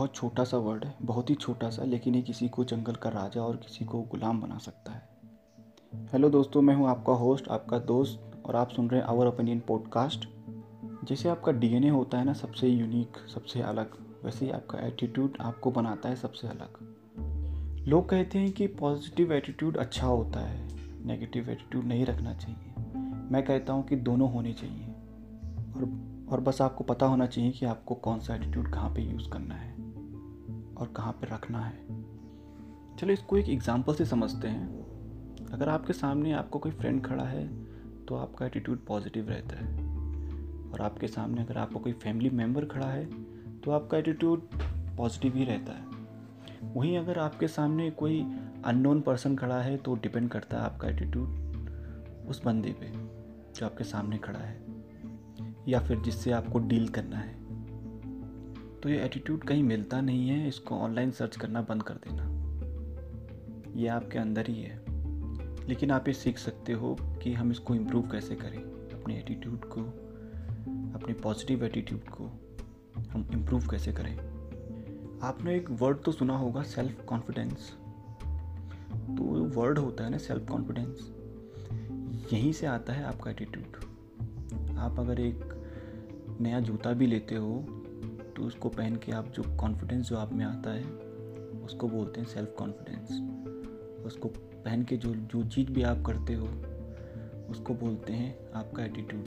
बहुत छोटा सा वर्ड है, बहुत ही छोटा सा, लेकिन ये किसी को जंगल का राजा और किसी को गुलाम बना सकता है। हेलो दोस्तों, मैं हूँ आपका होस्ट, आपका दोस्त, और आप सुन रहे हैं आवर ओपिनियन पॉडकास्ट जैसे आपका डीएनए होता है ना, सबसे यूनिक सबसे अलग, वैसे ही आपका एटीट्यूड आपको बनाता है सबसे अलग। लोग कहते हैं कि पॉजिटिव एटीट्यूड अच्छा होता है नेगेटिव एटीट्यूड नहीं रखना चाहिए। मैं कहता हूँ कि दोनों होने चाहिए। और और बस आपको पता होना चाहिए कि आपको कौन सा एटीट्यूड कहाँ पे यूज़ करना है। और कहाँ पर रखना है। चलो इसको एक एग्ज़ाम्पल से समझते हैं। अगर आपके सामने आपको कोई फ्रेंड खड़ा है तो आपका एटीट्यूड पॉजिटिव रहता है। और आपके सामने अगर आपको कोई फैमिली मेंबर खड़ा है तो आपका एटीट्यूड पॉजिटिव ही रहता है। वहीं अगर आपके सामने कोई अननोन पर्सन खड़ा है तो डिपेंड करता है आपका एटीट्यूड उस बंदे पे जो आपके सामने खड़ा है, या फिर जिससे आपको डील करना है। तो ये एटीट्यूड कहीं मिलता नहीं है, इसको ऑनलाइन सर्च करना बंद कर देना। ये आपके अंदर ही है। लेकिन आप ये सीख सकते हो कि हम इसको इम्प्रूव कैसे करें। अपने एटीट्यूड को, अपने पॉजिटिव एटीट्यूड को हम इम्प्रूव कैसे करें। आपने एक वर्ड तो सुना होगा सेल्फ कॉन्फिडेंस तो वर्ड होता है ना सेल्फ कॉन्फिडेंस यहीं से आता है आपका एटीट्यूड आप अगर एक नया जूता भी लेते हो तो उसको पहन के आप जो कॉन्फिडेंस जो आप में आता है, उसको बोलते हैं सेल्फ कॉन्फिडेंस उसको पहन के जो जो चीज़ भी आप करते हो, उसको बोलते हैं आपका एटीट्यूड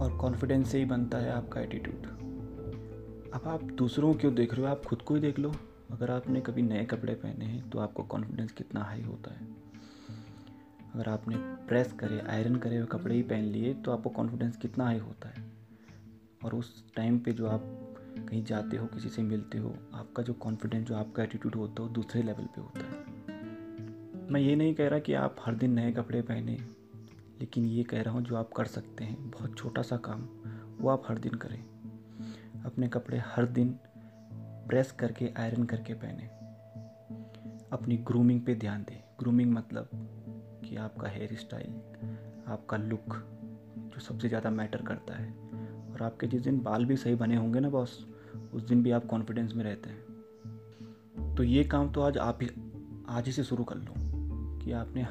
और कॉन्फिडेंस से ही बनता है आपका एटीट्यूड अब आप दूसरों क्यों देख रहे हो? आप खुद को ही देख लो. अगर आपने कभी नए कपड़े पहने हैं तो आपको कॉन्फिडेंस कितना हाई होता है. अगर आपने प्रेस करे आयरन करे हुए कपड़े ही पहन लिए तो आपको कॉन्फिडेंस कितना हाई होता है. और उस टाइम पे जो आप कहीं जाते हो, किसी से मिलते हो, आपका जो कॉन्फिडेंस जो आपका एटीट्यूड होता है, वो दूसरे लेवल पे होता है। मैं ये नहीं कह रहा कि आप हर दिन नए कपड़े पहने, लेकिन ये कह रहा हूँ जो आप कर सकते हैं, बहुत छोटा सा काम, वो आप हर दिन करें। अपने कपड़े हर दिन प्रेस करके आयरन करके पहने। अपनी ग्रूमिंग पे ध्यान दें। ग्रूमिंग मतलब कि आपका हेयर स्टाइल आपका लुक जो सबसे ज़्यादा मैटर करता है। और आपके जिस दिन बाल भी सही बने होंगे ना बॉस, उस दिन भी आप कॉन्फिडेंस में रहते हैं। तो ये काम तो आज आप ही, आज ही से शुरू कर लो कि आपने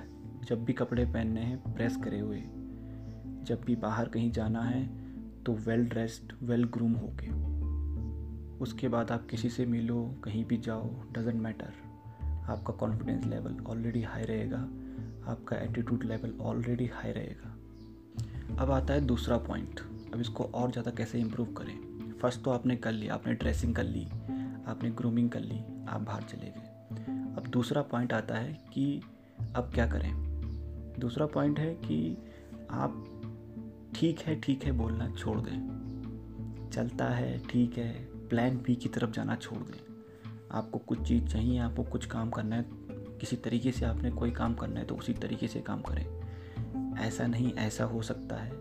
जब भी कपड़े पहनने हैं प्रेस करे हुए। जब भी बाहर कहीं जाना है तो वेल ड्रेस्ड वेल ग्रूम होके। उसके बाद आप किसी से मिलो, कहीं भी जाओ डजेंट मैटर आपका कॉन्फिडेंस लेवल ऑलरेडी हाई रहेगा। आपका एटीट्यूड लेवल ऑलरेडी हाई रहेगा। अब आता है दूसरा पॉइंट अब इसको और ज़्यादा कैसे इम्प्रूव करें? फ़र्स्ट तो आपने कर लिया आपने ड्रेसिंग कर ली, आपने ग्रूमिंग कर ली, आप बाहर चले गए। अब दूसरा पॉइंट आता है कि अब क्या करें? दूसरा पॉइंट है कि आप ठीक है ठीक है बोलना छोड़ दें। चलता है, ठीक है प्लान बी की तरफ़ जाना छोड़ दें। आपको कुछ चीज़ चाहिए, आपको कुछ काम करना है, किसी तरीके से आपने कोई काम करना है तो उसी तरीके से काम करें। ऐसा नहीं, ऐसा हो सकता है,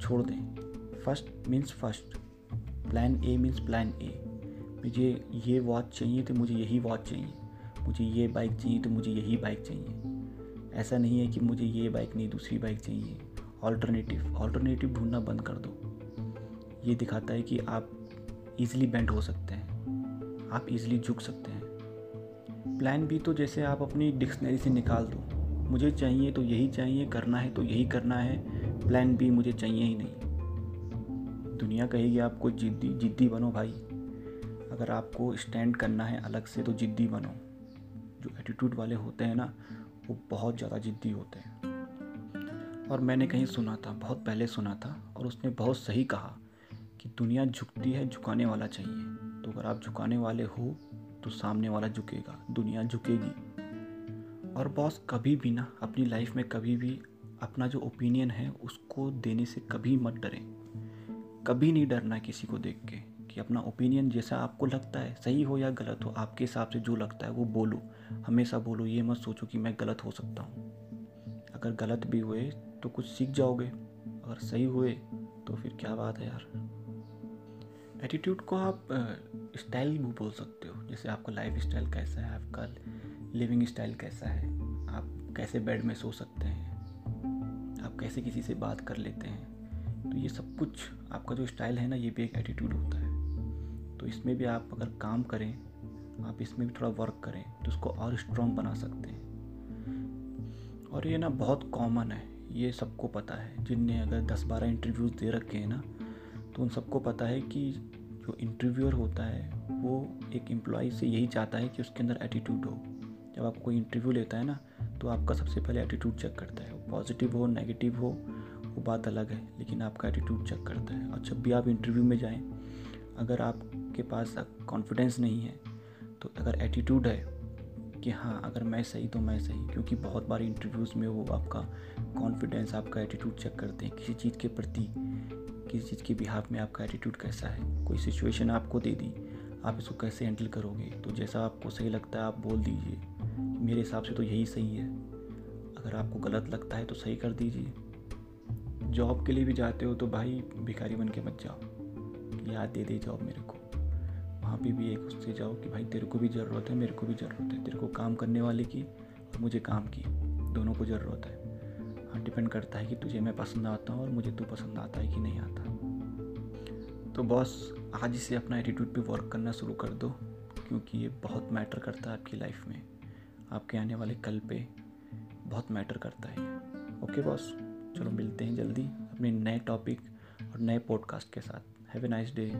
छोड़ दें। First means first plan A means plan A मुझे ये वॉच चाहिए तो मुझे यही वॉच चाहिए। मुझे ये बाइक चाहिए तो मुझे यही बाइक चाहिए। ऐसा नहीं है कि मुझे ये बाइक नहीं, दूसरी बाइक चाहिए। ऑल्टरनेटिव ऑल्टरनेटिव ढूंढना बंद कर दो। ये दिखाता है कि आप इजीली बेंड हो सकते हैं। आप इजीली झुक सकते हैं। प्लान भी तो जैसे आप अपनी डिक्शनरी से निकाल दो। मुझे चाहिए तो यही चाहिए, करना है तो यही करना है। प्लान बी मुझे चाहिए ही नहीं। दुनिया कहेगी आपको जिद्दी जिद्दी बनो भाई। अगर आपको स्टैंड करना है अलग से तो जिद्दी बनो। जो एटीट्यूड वाले होते हैं ना, वो बहुत ज़्यादा जिद्दी होते हैं। और मैंने कहीं सुना था, बहुत पहले सुना था, और उसने बहुत सही कहा कि दुनिया झुकती है, झुकाने वाला चाहिए। तो अगर आप झुकाने वाले हो तो सामने वाला झुकेगा। दुनिया झुकेगी। और बॉस कभी भी ना, अपनी लाइफ में कभी भी अपना जो ओपिनियन है, उसको देने से कभी मत डरें। कभी नहीं डरना किसी को देख के कि अपना ओपिनियन जैसा आपको लगता है, सही हो या गलत हो, आपके हिसाब से जो लगता है वो बोलो। हमेशा बोलो, ये मत सोचो कि मैं गलत हो सकता हूँ। अगर गलत भी हुए तो कुछ सीख जाओगे, अगर सही हुए तो फिर क्या बात है यार। एटीट्यूड को आप स्टाइल भी बोल सकते हो। जैसे आपका लाइफ स्टाइल कैसा है, आपका लिविंग स्टाइल कैसा है, आप कैसे बेड में सो सकते हैं, आप कैसे किसी से बात कर लेते हैं। तो ये सब कुछ आपका जो स्टाइल है ना, ये भी एक एटीट्यूड होता है। तो इसमें भी आप अगर काम करें, आप इसमें भी थोड़ा वर्क करें तो उसको और स्ट्रॉन्ग बना सकते हैं। और ये ना बहुत कॉमन है, ये सबको पता है। जिनने अगर दस बारह इंटरव्यूज़ दे रखे हैं ना तो उन सबको पता है कि जो इंटरव्यूअर होता है, वो एक एम्प्लॉय से यही चाहता है कि उसके अंदर एटीट्यूड हो। जब आप कोई इंटरव्यू लेता है ना तो आपका सबसे पहले एटीट्यूड चेक करता है। पॉजिटिव हो नेगेटिव हो वो बात अलग है, लेकिन आपका एटीट्यूड चेक करता है। और जब भी आप इंटरव्यू में जाएँ, अगर आपके पास कॉन्फिडेंस नहीं है तो अगर एटीट्यूड है कि हाँ अगर मैं सही तो मैं सही, क्योंकि बहुत बार इंटरव्यूज़ में वो आपका कॉन्फिडेंस आपका एटीट्यूड चेक करते हैं। किसी चीज़ के प्रति, किसी चीज़ के बिहाफ में आपका एटीट्यूड कैसा है? कोई सिचुएशन आपको दे दी, आप इसको कैसे हैंडल करोगे? तो जैसा आपको सही लगता है, आप बोल दीजिए, मेरे हिसाब से तो यही सही है। अगर आपको गलत लगता है तो सही कर दीजिए। जॉब के लिए भी जाते हो तो भाई भिखारी बन के मत जाओ। याद दे दे जॉब मेरे को। वहाँ पे भी एक उससे जाओ कि भाई तेरे को भी ज़रूरत है, मेरे को भी ज़रूरत है। तेरे को काम करने वाले की और मुझे काम की, दोनों को ज़रूरत है। हाँ डिपेंड करता है कि तुझे मैं पसंद आता हूँ और मुझे तू पसंद आता है कि नहीं आता। तो बॉस आज से अपना एटीट्यूड पे वर्क करना शुरू कर दो, क्योंकि ये बहुत मैटर करता है आपकी लाइफ में। आपके आने वाले कल पे बहुत मैटर करता है ओके बॉस चलो मिलते हैं जल्दी अपने नए टॉपिक और नए पॉडकास्ट के साथ। Have a nice day